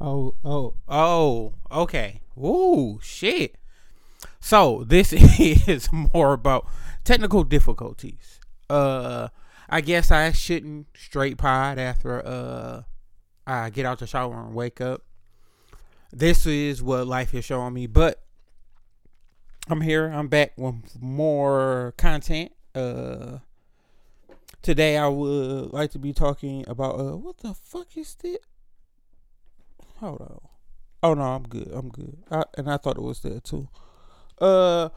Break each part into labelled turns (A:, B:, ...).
A: Oh, oh, oh, okay. Ooh, shit. So this is more about technical difficulties. Uh, I guess I shouldn't straight pod after uh I get out the shower and wake up. This is what life is showing me, but I'm here. I'm back with more content. Uh, today I would like to be talking about uh, what the fuck is this? Hold on. Oh no, I'm good. I'm good. I, and I thought it was there too. Uh,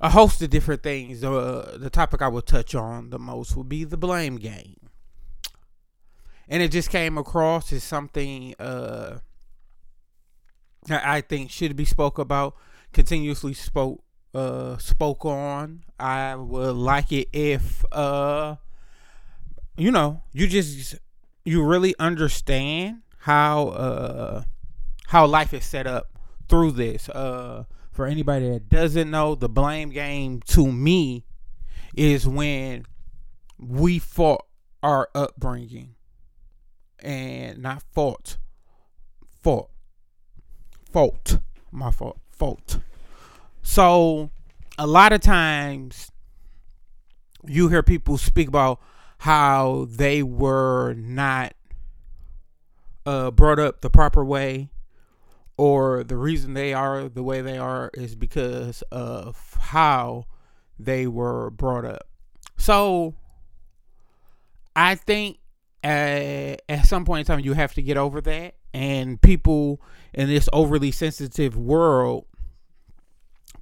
A: a host of different things. Uh, the topic I will touch on the most would be the blame game, and it just came across as something uh I think should be spoke about, continuously spoke uh spoke on. I would like it if uh you know you just you really understand how uh how life is set up through this. Uh for anybody that doesn't know, the blame game to me is when we fought our upbringing and not fault fault fault my fault fault so a lot of times you hear people speak about how they were not uh, brought up the proper way or the reason they are the way they are is because of how they were brought up. So I think at, at some point in time you have to get over that and people in this overly sensitive world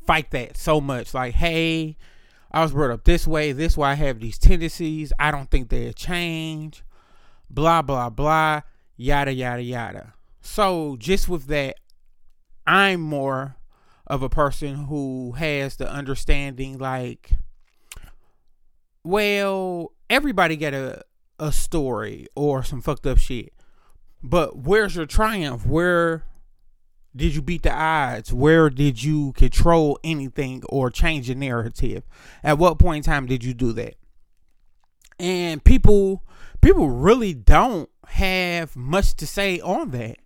A: fight that so much like hey I was brought up this way, this way I have these tendencies. I don't think they'll change. Blah blah blah, yada yada yada. So just with that, I'm more of a person who has the understanding like well, everybody get a a story or some fucked up shit. But where's your triumph? Where did you beat the odds? Where did you control anything or change the narrative? At what point in time did you do that? And people people really don't have much to say on that.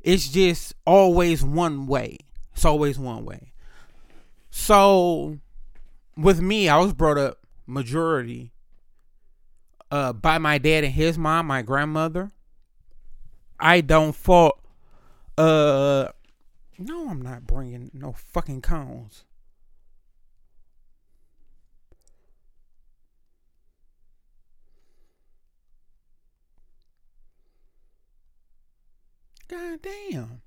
A: It's just always one way. It's always one way. So with me, I was brought up majority uh, by my dad and his mom, my grandmother. I don't fault. Uh, no, I'm not bringing no fucking cones. God damn.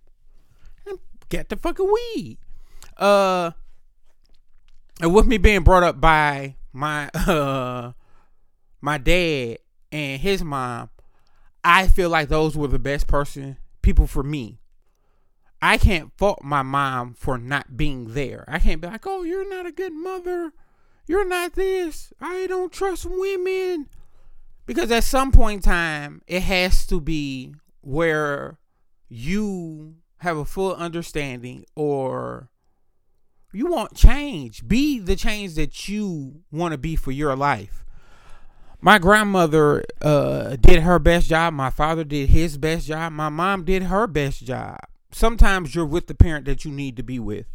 A: Get the fucking weed. Uh and with me being brought up by my uh my dad and his mom, I feel like those were the best person people for me. I can't fault my mom for not being there. I can't be like, "Oh, you're not a good mother. You're not this. I don't trust women." Because at some point in time, it has to be where you have a full understanding or you want change. Be the change that you want to be for your life. My grandmother uh, did her best job. My father did his best job. My mom did her best job. Sometimes you're with the parent that you need to be with.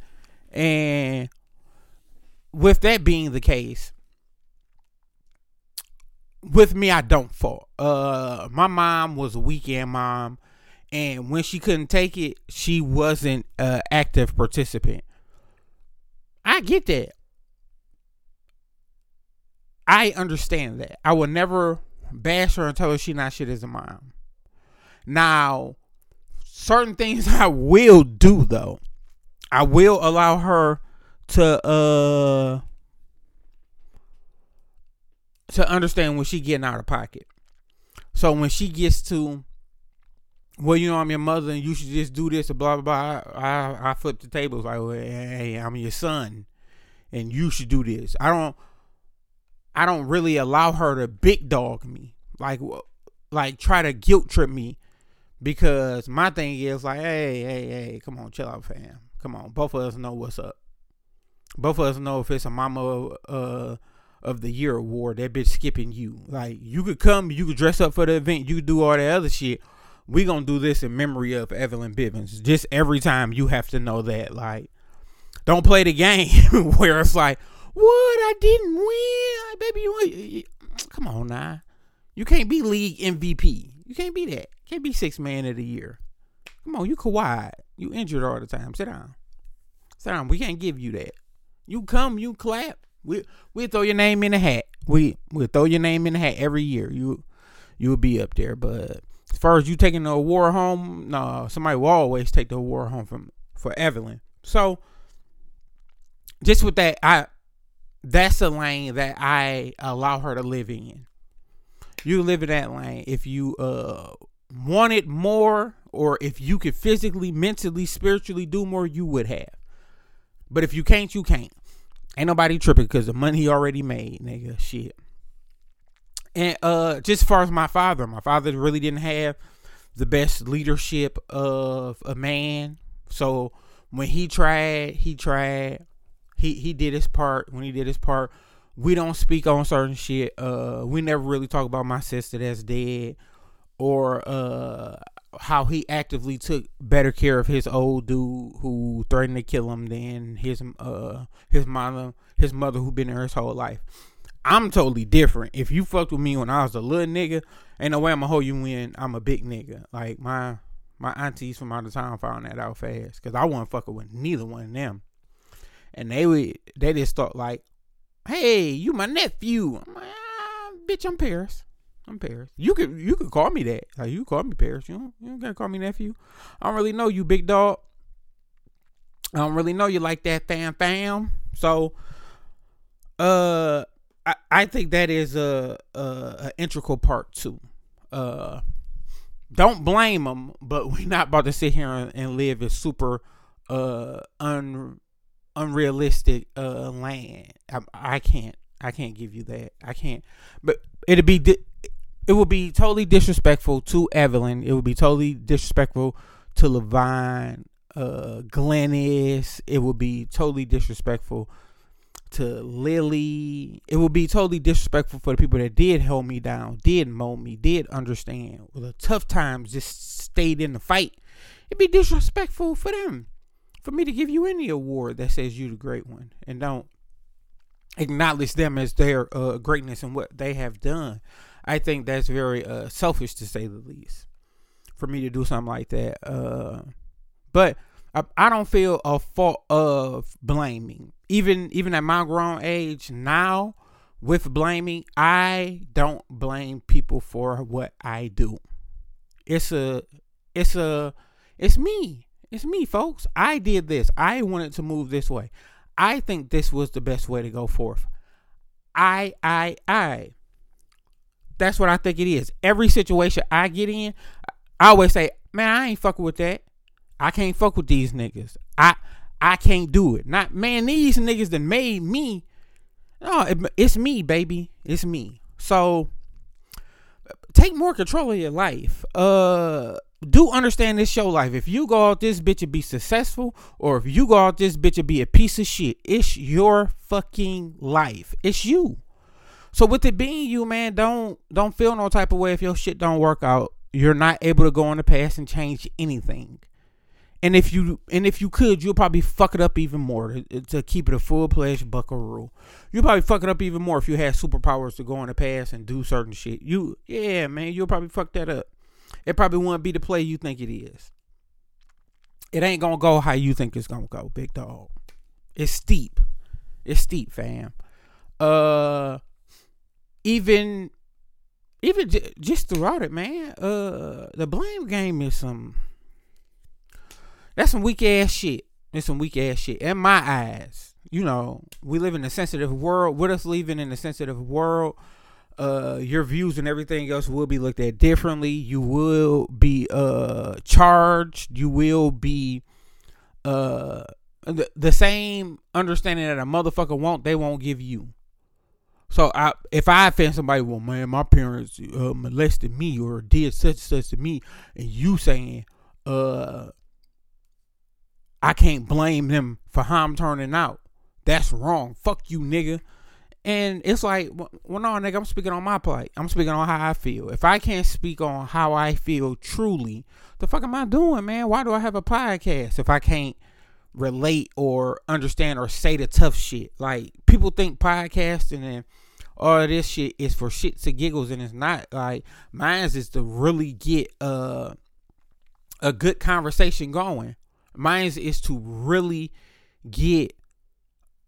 A: And with that being the case, with me, I don't fault. Uh, my mom was a weekend mom and when she couldn't take it, she wasn't an active participant. I get that. I understand that. I will never bash her and tell her she not shit as a mom. Now, certain things I will do though. I will allow her to uh to understand when she getting out of pocket. So when she gets to well, you know, I'm your mother, and you should just do this, and blah blah blah. I I flip the tables like, well, hey, I'm your son, and you should do this. I don't, I don't really allow her to big dog me, like, like try to guilt trip me, because my thing is like, hey, hey, hey, come on, chill out, fam. Come on, both of us know what's up. Both of us know if it's a mama uh of the year award, that bitch skipping you. Like, you could come, you could dress up for the event, you could do all that other shit we gonna do this in memory of Evelyn Bivens. Just every time you have to know that, like, don't play the game where it's like, what I didn't win, baby. You come on now, you can't be league MVP. You can't be that. Can't be six man of the year. Come on, you Kawhi. You injured all the time. Sit down. Sit down. We can't give you that. You come, you clap. We we throw your name in the hat. We we throw your name in the hat every year. You you will be up there. But as you taking the award home, no, somebody will always take the award home from for Evelyn. So just with that, I that's a lane that I allow her to live in. You live in that lane if you uh wanted more or if you could physically, mentally, spiritually do more, you would have. But if you can't, you can't. Ain't nobody tripping because the money already made, nigga. Shit. And uh just as far as my father, my father really didn't have the best leadership of a man. So when he tried, he tried. He he did his part. When he did his part, we don't speak on certain shit. Uh we never really talk about my sister that's dead or uh how he actively took better care of his old dude who threatened to kill him than his uh his mother his mother who been there his whole life. I'm totally different. If you fucked with me when I was a little nigga, ain't no way I'ma hold you when I'm a big nigga. Like my my aunties from out of town found that out fast because I wasn't fucking with neither one of them, and they would they just thought like, "Hey, you my nephew." I'm like, ah, "Bitch, I'm Paris." I'm Paris. You could you could call me that. Like you call me Paris. You don't, you don't gotta call me nephew. I don't really know you, big dog. I don't really know you like that, fam, fam. So, uh, I, I think that is a, a, a integral part too. Uh, don't blame them, but we're not about to sit here and, and live in super uh un unrealistic uh land. I, I can't I can't give you that. I can't. But it'd be di- it would be totally disrespectful to Evelyn. It would be totally disrespectful to Levine, uh, Glennis. It would be totally disrespectful to Lily. It would be totally disrespectful for the people that did hold me down, did mold me, did understand. With the tough times, just stayed in the fight. It'd be disrespectful for them, for me to give you any award that says you're the great one, and don't acknowledge them as their uh, greatness and what they have done. I think that's very uh, selfish to say the least for me to do something like that. Uh, but I, I, don't feel a fault of blaming. Even even at my grown age now, with blaming, I don't blame people for what I do. It's a it's a it's me. It's me, folks. I did this. I wanted to move this way. I think this was the best way to go forth. I I I that's what I think it is. Every situation I get in, I always say, man, I ain't fucking with that. I can't fuck with these niggas. I I can't do it. Not man, these niggas that made me. No, it, it's me, baby. It's me. So take more control of your life. Uh do understand this show life. If you go out this bitch and be successful, or if you go out this bitch and be a piece of shit, it's your fucking life. It's you. So with it being you, man, don't don't feel no type of way if your shit don't work out. You're not able to go in the past and change anything. And if you and if you could, you'll probably fuck it up even more to, to keep it a full pledged buckaroo. You'll probably fuck it up even more if you had superpowers to go in the past and do certain shit. You yeah, man, you'll probably fuck that up. It probably won't be the play you think it is. It ain't gonna go how you think it's gonna go, big dog. It's steep. It's steep, fam. Uh even even j- just throughout it, man. Uh, the blame game is some. That's some weak ass shit. It's some weak ass shit in my eyes. You know, we live in a sensitive world. With us living in a sensitive world, uh, your views and everything else will be looked at differently. You will be uh charged. You will be uh the, the same understanding that a motherfucker won't. They won't give you. So I, if I offend somebody, well, man, my parents uh, molested me or did such such to me, and you saying, uh, I can't blame them for how I'm turning out. That's wrong. Fuck you, nigga. and it's like, well, no, nigga, I'm speaking on my plight. I'm speaking on how I feel. If I can't speak on how I feel truly, the fuck am I doing, man? Why do I have a podcast if I can't relate or understand or say the tough shit? Like people think podcasting and all this shit is for shits and giggles, and it's not. Like mine's is to really get uh, a good conversation going. Mine's is to really get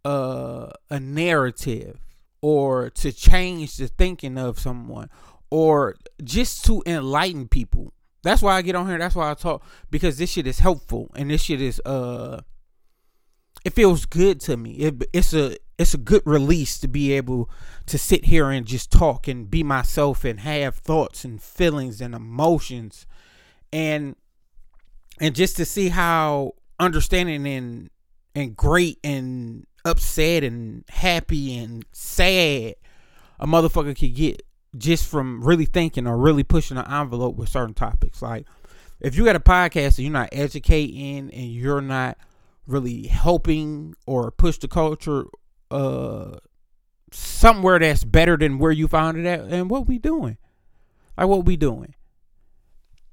A: uh, a narrative or to change the thinking of someone or just to enlighten people. That's why I get on here. That's why I talk because this shit is helpful and this shit is uh it feels good to me. It, it's a it's a good release to be able to sit here and just talk and be myself and have thoughts and feelings and emotions and and just to see how understanding and and great and upset and happy and sad a motherfucker could get just from really thinking or really pushing an envelope with certain topics. Like if you got a podcast and you're not educating and you're not really helping or push the culture uh somewhere that's better than where you found it at and what we doing like what we doing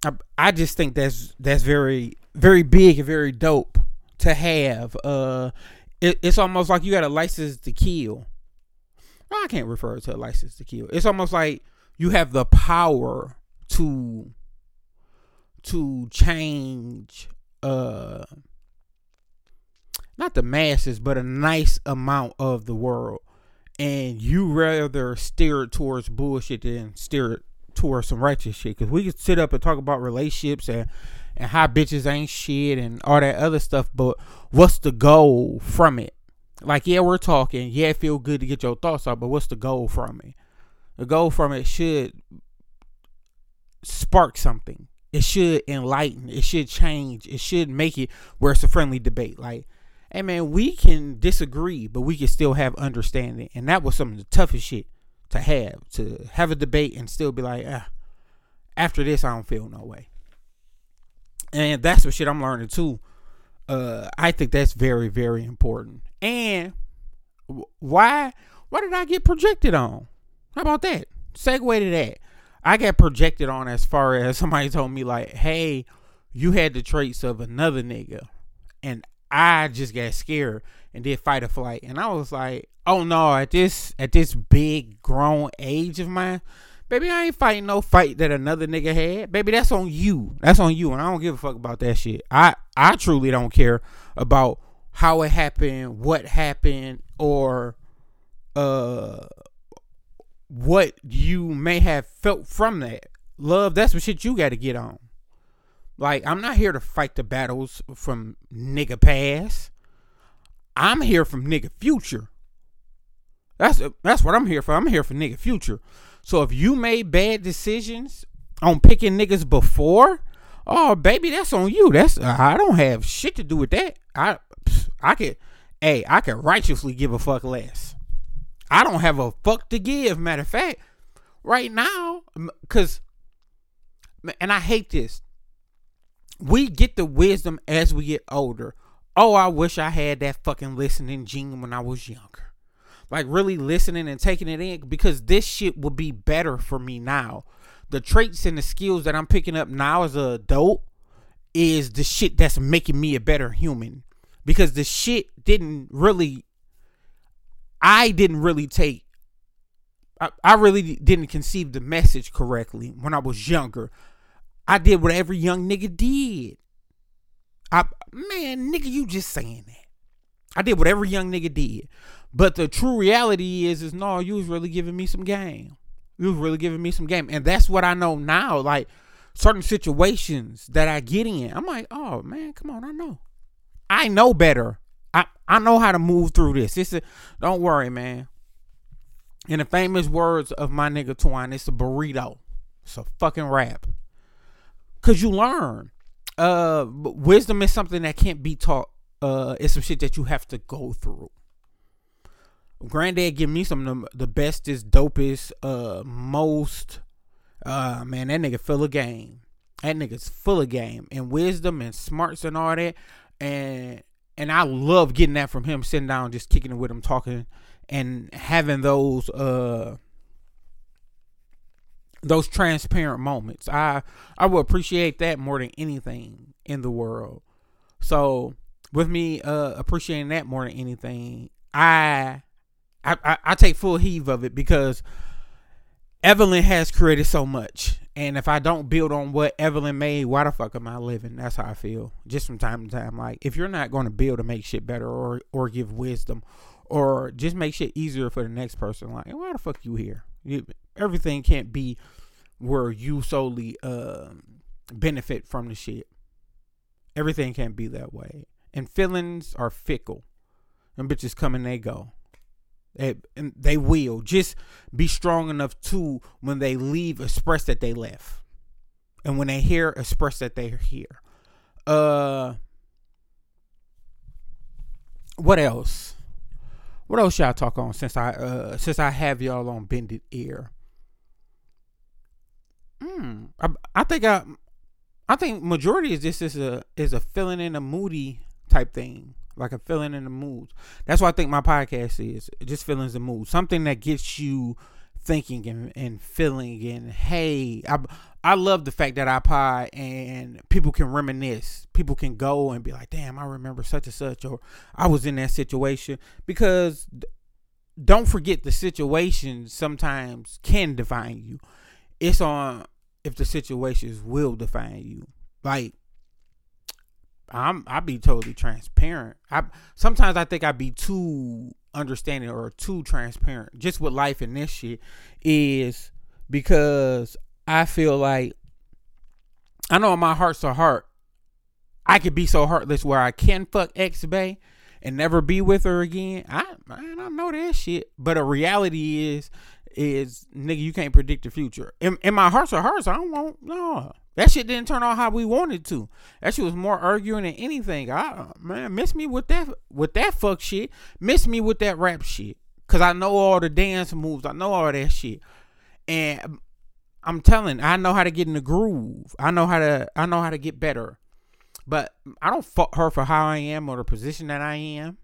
A: I, I just think that's that's very very big and very dope to have uh it, it's almost like you got a license to kill. I can't refer to a license to kill. It's almost like you have the power to to change uh not the masses but a nice amount of the world and you rather steer it towards bullshit than steer it towards some righteous shit because we could sit up and talk about relationships and and how bitches ain't shit and all that other stuff. But what's the goal from it? Like, yeah, we're talking. Yeah, it feel good to get your thoughts out, but what's the goal from it? The goal from it should spark something. It should enlighten. It should change. It should make it where it's a friendly debate. Like, hey man, we can disagree, but we can still have understanding. And that was some of the toughest shit to have. To have a debate and still be like, ah, after this, I don't feel no way and that's what shit I'm learning too. Uh, I think that's very, very important. And why, why did I get projected on? How about that? Segue to that. I got projected on as far as somebody told me like, "Hey, you had the traits of another nigga," and I just got scared and did fight or flight, and I was like, "Oh no!" At this, at this big grown age of mine, Baby, I ain't fighting no fight that another nigga had. Baby, that's on you. That's on you. And I don't give a fuck about that shit. I, I truly don't care about how it happened, what happened, or uh what you may have felt from that. Love, that's what shit you gotta get on. Like, I'm not here to fight the battles from nigga past. I'm here from nigga future. That's that's what I'm here for. I'm here for nigga future. So if you made bad decisions on picking niggas before, oh baby, that's on you. That's I don't have shit to do with that. I I could, hey, I could righteously give a fuck less. I don't have a fuck to give. Matter of fact, right now, cause, and I hate this. We get the wisdom as we get older. Oh, I wish I had that fucking listening gene when I was younger like really listening and taking it in because this shit would be better for me now. The traits and the skills that I'm picking up now as an adult is the shit that's making me a better human because the shit didn't really I didn't really take I, I really didn't conceive the message correctly when I was younger. I did what every young nigga did. I man, nigga, you just saying that. I did what every young nigga did. But the true reality is, is no, you was really giving me some game. You was really giving me some game. And that's what I know now. Like certain situations that I get in, I'm like, oh man, come on, I know. I know better. I, I know how to move through this. It's a, don't worry, man. In the famous words of my nigga Twine, it's a burrito. It's a fucking wrap. Cause you learn. Uh wisdom is something that can't be taught. Uh it's some shit that you have to go through. Granddad give me some of the, the bestest, dopest, uh, most. Uh, man, that nigga full of game. That nigga's full of game and wisdom and smarts and all that. And and I love getting that from him, sitting down, just kicking it with him, talking and having those uh those transparent moments. I I will appreciate that more than anything in the world. So with me uh appreciating that more than anything, I I, I, I take full heave of it because Evelyn has created so much. And if I don't build on what Evelyn made, why the fuck am I living? That's how I feel. Just from time to time. Like if you're not going to build to make shit better or or give wisdom or just make shit easier for the next person, like why the fuck you here? You, everything can't be where you solely uh, benefit from the shit. Everything can't be that way. And feelings are fickle. And bitches come and they go. They, and they will. Just be strong enough to, when they leave, express that they left. And when they here, express that they're here. Uh, what else? What else y'all talk on since I uh since I have y'all on bended ear? Hmm. I, I think I I think majority is this is a is a feeling in a moody type thing, like a feeling in the mood. That's what I think my podcast is. Just feelings and moods, something that gets you thinking and, and feeling. And hey, I I love the fact that I pod and people can reminisce. People can go and be like, damn, I remember such and such, or I was in that situation because. Don't forget the situation sometimes can define you. It's on if the situations will define you. Like I'm I be totally transparent. I sometimes I think I be too understanding or too transparent just with life and this shit is because I feel like I know my heart's a heart I could be so heartless where I can fuck X Bay and never be with her again. I man, I know that shit. But a reality is is nigga, you can't predict the future. In, in my hearts of hearts, I don't want no. That shit didn't turn out how we wanted to. That shit was more arguing than anything. I man, miss me with that with that fuck shit. Miss me with that rap shit. Cause I know all the dance moves. I know all that shit. And I'm telling, I know how to get in the groove. I know how to I know how to get better. But I don't fuck her for how I am or the position that I am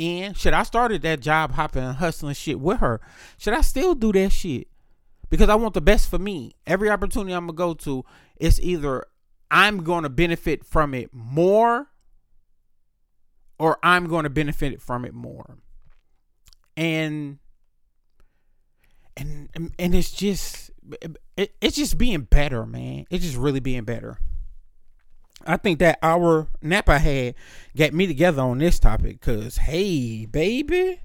A: in. Should I started that job hopping and hustling shit with her? Should I still do that shit? Because I want the best for me. Every opportunity I'm gonna go to, it's either I'm gonna benefit from it more or I'm gonna benefit from it more. And and and it's just it, it's just being better, man. It's just really being better. I think that our nap I had got me together on this topic because, hey, baby,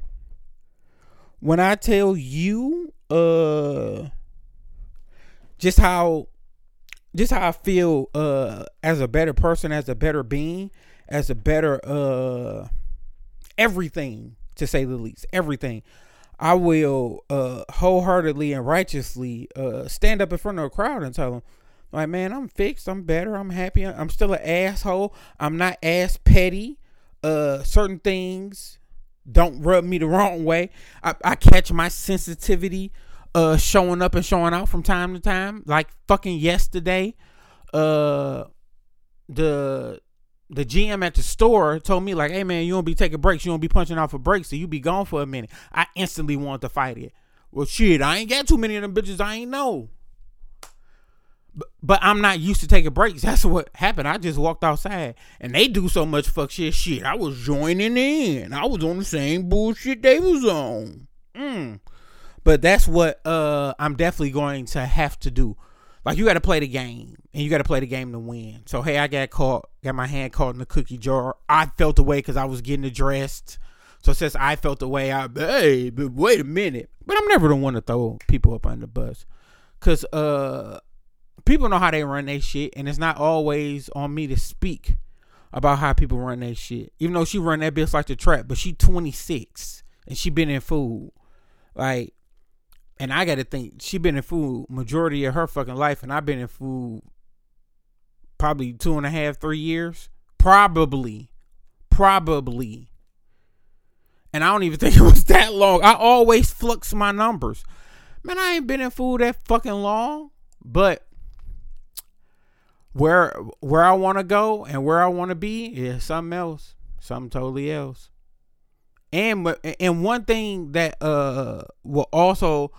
A: when I tell you, uh, just how, just how I feel, uh, as a better person, as a better being, as a better, uh, everything to say the least, everything. I will, uh, wholeheartedly and righteously, uh, stand up in front of a crowd and tell them like, man, I'm fixed. I'm better. I'm happy. I'm still an asshole. I'm not ass petty. Uh, certain things don't rub me the wrong way. I, I catch my sensitivity uh showing up and showing out from time to time. Like fucking yesterday, uh, the the GM at the store told me like, "Hey man, you don't be taking breaks. You don't be punching off a break, so you be gone for a minute." I instantly wanted to fight it. Well, shit, I ain't got too many of them bitches. I ain't know but I'm not used to taking breaks. That's what happened. I just walked outside and they do so much fuck shit. Shit, I was joining in. I was on the same bullshit they was on. Mm. But that's what uh, I'm definitely going to have to do. Like you got to play the game, and you got to play the game to win. So hey, I got caught, got my hand caught in the cookie jar. I felt the way because I was getting addressed. So since I felt the way, I hey, but wait a minute. But I'm never the one to throw people up on the bus, cause uh people know how they run their shit, and it's not always on me to speak about how people run their shit. Even though she run that bitch like the trap, but she 26 and she been in food, like, and I got to think she been in food majority of her fucking life, and I've been in food probably two and a half, three years, probably, probably. And I don't even think it was that long. I always flux my numbers. Man, I ain't been in food that fucking long. But where where I want to go and where I want to be is something else, something totally else. And and one thing that uh will also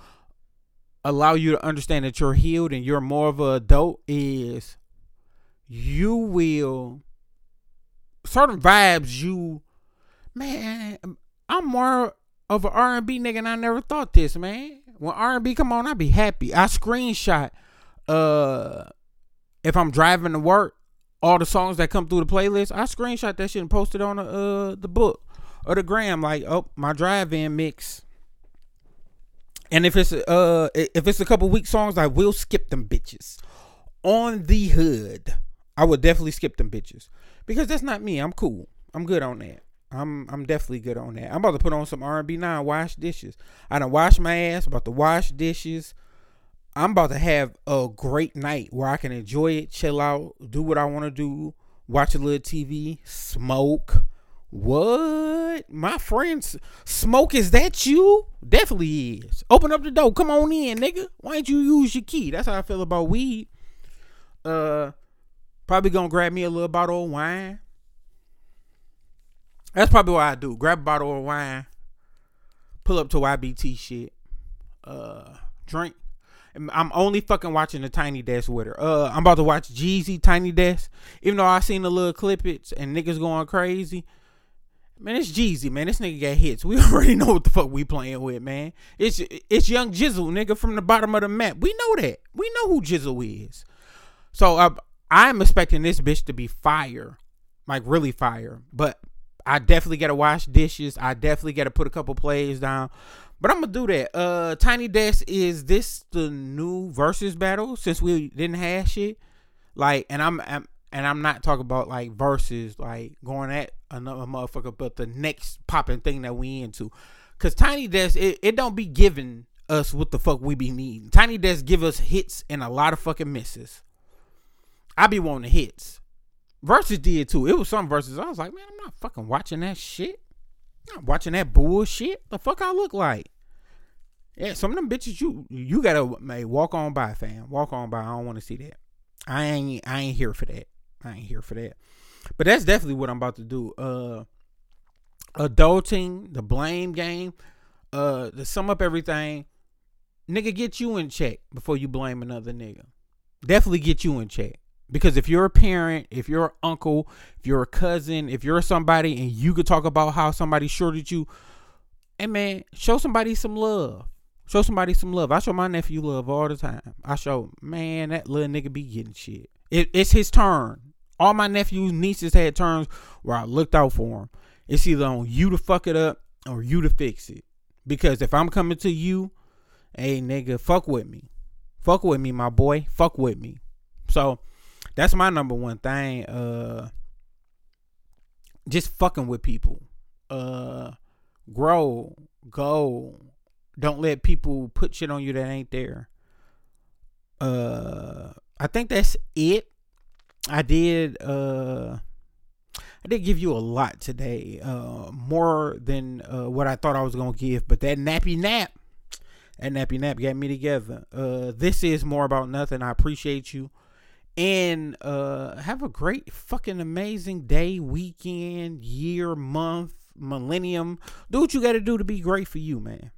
A: allow you to understand that you're healed and you're more of an adult is you will certain vibes you man I'm more of an R&B nigga and I never thought this man when R&B come on I be happy I screenshot uh if I'm driving to work all the songs that come through the playlist I screenshot that shit and post it on the uh the book or the gram like oh my drive-in mix and if it's uh if it's a couple weak songs, I will skip them bitches. On the hood, I would definitely skip them bitches because that's not me. I'm cool. I'm good on that. I'm I'm definitely good on that. I'm about to put on some R&B now wash dishes. I done wash my ass. About to wash dishes. I'm about to have a great night where I can enjoy it, chill out, do what I want to do, watch a little TV, smoke what? My friends smoke, is that you? Definitely is. Open up the door. Come on in, nigga. Why don't you use your key? That's how I feel about weed. Uh probably gonna grab me a little bottle of wine. That's probably what I do. Grab a bottle of wine, pull up to YBT shit, uh, drink. I'm only fucking watching the Tiny Desk with her. Uh, I'm about to watch Jeezy Tiny Desk. Even though I seen the little clippets and niggas going crazy, Man, it's Jeezy, man. This nigga got hits. We already know what the fuck we playing with, man. It's it's young Jizzle, nigga, from the bottom of the map. We know that. We know who Jizzle is. So I'm expecting this bitch to be fire, like really fire. But I definitely gotta wash dishes. I definitely gotta put a couple plays down. But I'm gonna do that. Uh, Tiny Desk is this the new versus battle since we didn't have shit. Like, and I'm, I'm and I'm not talking about like versus like going at another motherfucker, but the next popping thing that we into. Cause Tiny Desk, it, it don't be giving us what the fuck we be needing. Tiny Desk give us hits and a lot of fucking misses. I be wanting hits. Versus did too. It was some verses. I was like, man, I'm not fucking watching that shit. Not watching that bullshit. The fuck I look like. Yeah, some of them bitches you you gotta man, walk on by, fam. Walk on by. I don't want to see that. I ain't I ain't here for that. I ain't here for that. But that's definitely what I'm about to do. Uh adulting, the blame game, uh to sum up everything, nigga get you in check before you blame another nigga. Definitely get you in check. Because if you're a parent, if you're an uncle, if you're a cousin, if you're somebody and you could talk about how somebody shorted you, hey man, show somebody some love. Show somebody some love. I show my nephew love all the time. I show, man, that little nigga be getting shit. It, it's his turn. All my nephews, nieces had turns where I looked out for them. It's either on you to fuck it up or you to fix it. Because if I'm coming to you, hey nigga, fuck with me. Fuck with me, my boy. Fuck with me. So that's my number one thing. Uh just fucking with people. Uh grow, go. Don't let people put shit on you that ain't there. Uh I think that's it. I did uh I did give you a lot today. Uh more than uh what I thought I was gonna give, but that nappy nap that nappy nap got me together. Uh this is more about nothing. I appreciate you. And uh have a great fucking amazing day, weekend, year, month, millennium. Do what you gotta do to be great for you, man.